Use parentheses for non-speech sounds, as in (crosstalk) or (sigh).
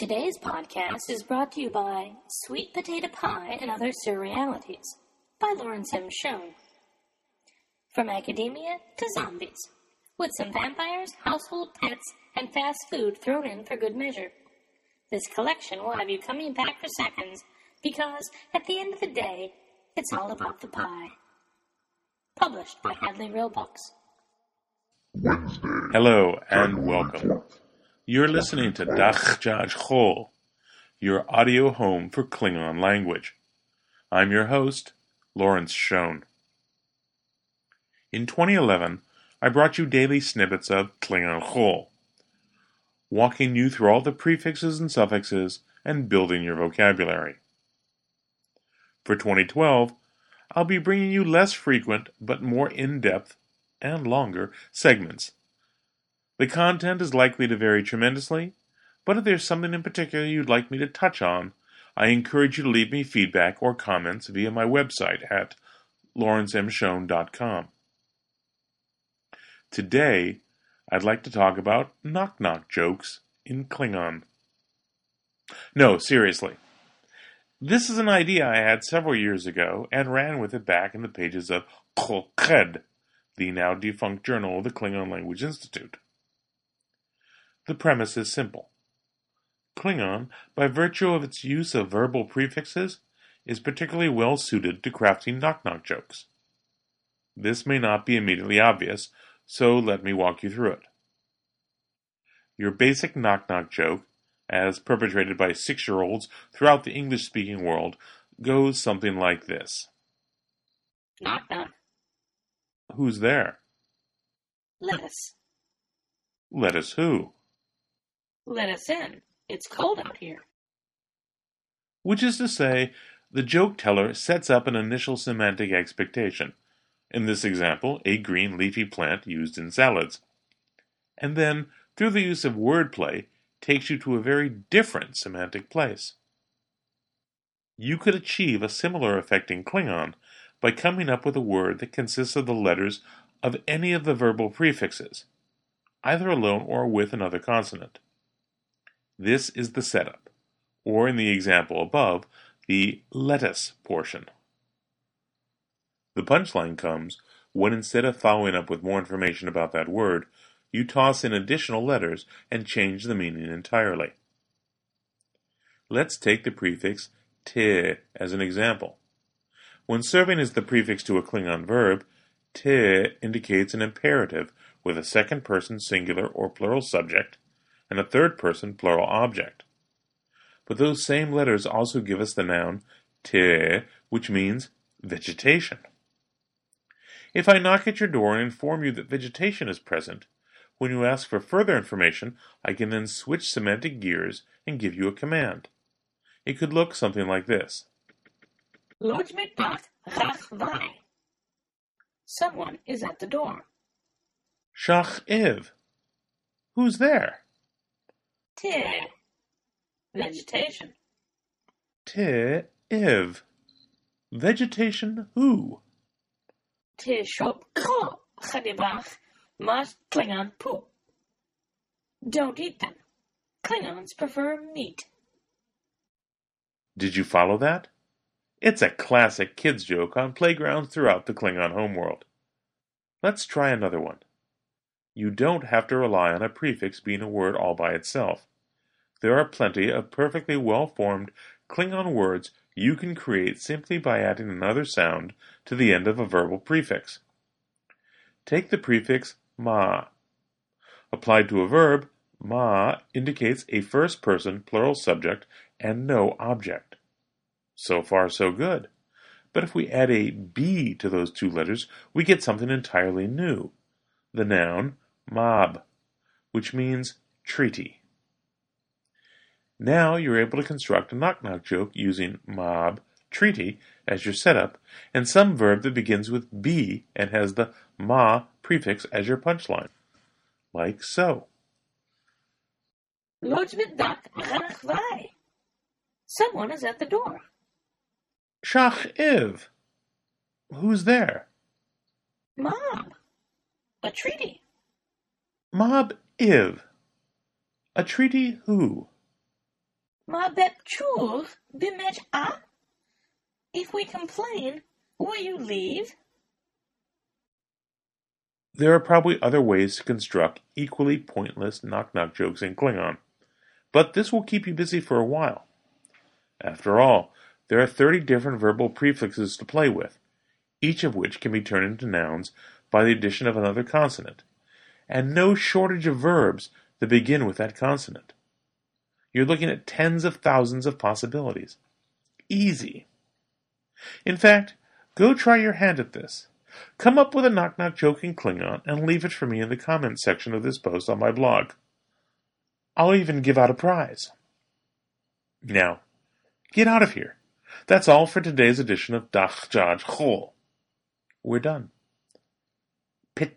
Today's podcast is brought to you by Sweet Potato Pie and Other Surrealities by Lawrence M. Schoen. From academia to zombies, with some vampires, household pets, and fast food thrown in for good measure. This collection will have you coming back for seconds because at the end of the day, it's all about the pie. Published by Hadley Rille Books. Wednesday. Hello and welcome. You're listening to DaHjaj Hol, your audio home for Klingon language. I'm your host, Lawrence Schoen. In 2011, I brought you daily snippets of tlhIngan Hol, walking you through all the prefixes and suffixes and building your vocabulary. For 2012, I'll be bringing you less frequent but more in depth and longer segments. The content is likely to vary tremendously, but if there's something in particular you'd like me to touch on, I encourage you to leave me feedback or comments via my website at lawrencemschoen.com. Today, I'd like to talk about knock knock jokes in Klingon. No, seriously. This is an idea I had several years ago and ran with it back in the pages of Khed, the now defunct journal of the Klingon Language Institute. The premise is simple. Klingon, by virtue of its use of verbal prefixes, is particularly well suited to crafting knock knock jokes. This may not be immediately obvious, so let me walk you through it. Your basic knock knock joke, as perpetrated by six year olds throughout the English speaking world, goes something like this Knock knock. Who's there? Let us. Let us who? Let us in. It's cold out here. Which is to say, the joke teller sets up an initial semantic expectation, in this example, a green leafy plant used in salads, and then, through the use of wordplay, takes you to a very different semantic place. You could achieve a similar effect in Klingon by coming up with a word that consists of the letters of any of the verbal prefixes, either alone or with another consonant. This is the setup, or in the example above, the lettuce portion. The punchline comes when instead of following up with more information about that word, you toss in additional letters and change the meaning entirely. Let's take the prefix te as an example. When serving as the prefix to a Klingon verb, te indicates an imperative with a second person singular or plural subject and a third person plural object. But those same letters also give us the noun te, which means vegetation. If I knock at your door and inform you that vegetation is present, when you ask for further information, I can then switch semantic gears and give you a command. It could look something like this. Someone is at the door. Shach iv. Who's there? Te. Vegetation. Te iv. Vegetation who? Te shop (coughs) kro. Chadibach. Must Klingon poop. Don't eat them. Klingons prefer meat. Did you follow that? It's a classic kids joke on playgrounds throughout the Klingon homeworld. Let's try another one. You don't have to rely on a prefix being a word all by itself. There are plenty of perfectly well-formed Klingon words you can create simply by adding another sound to the end of a verbal prefix. Take the prefix ma. Applied to a verb, ma indicates a first person plural subject and no object. So far, so good. But if we add a B to those two letters, we get something entirely new. The noun mob, which means treaty. Now you're able to construct a knock knock joke using mob, treaty as your setup, and some verb that begins with B and has the ma prefix as your punchline. Like so. Someone is at the door. Shach iv. Who's there? Mob. A treaty. Mob iv. A treaty who? Ma bepchur bimet a? If we complain, will you leave? There are probably other ways to construct equally pointless knock-knock jokes in Klingon, but this will keep you busy for a while. After all, there are 30 different verbal prefixes to play with, each of which can be turned into nouns by the addition of another consonant, and no shortage of verbs that begin with that consonant. You're looking at tens of thousands of possibilities. Easy. In fact, go try your hand at this. Come up with a knock knock joke in Klingon and leave it for me in the comments section of this post on my blog. I'll even give out a prize. Now, get out of here. That's all for today's edition of DaHjaj. We're done. Pit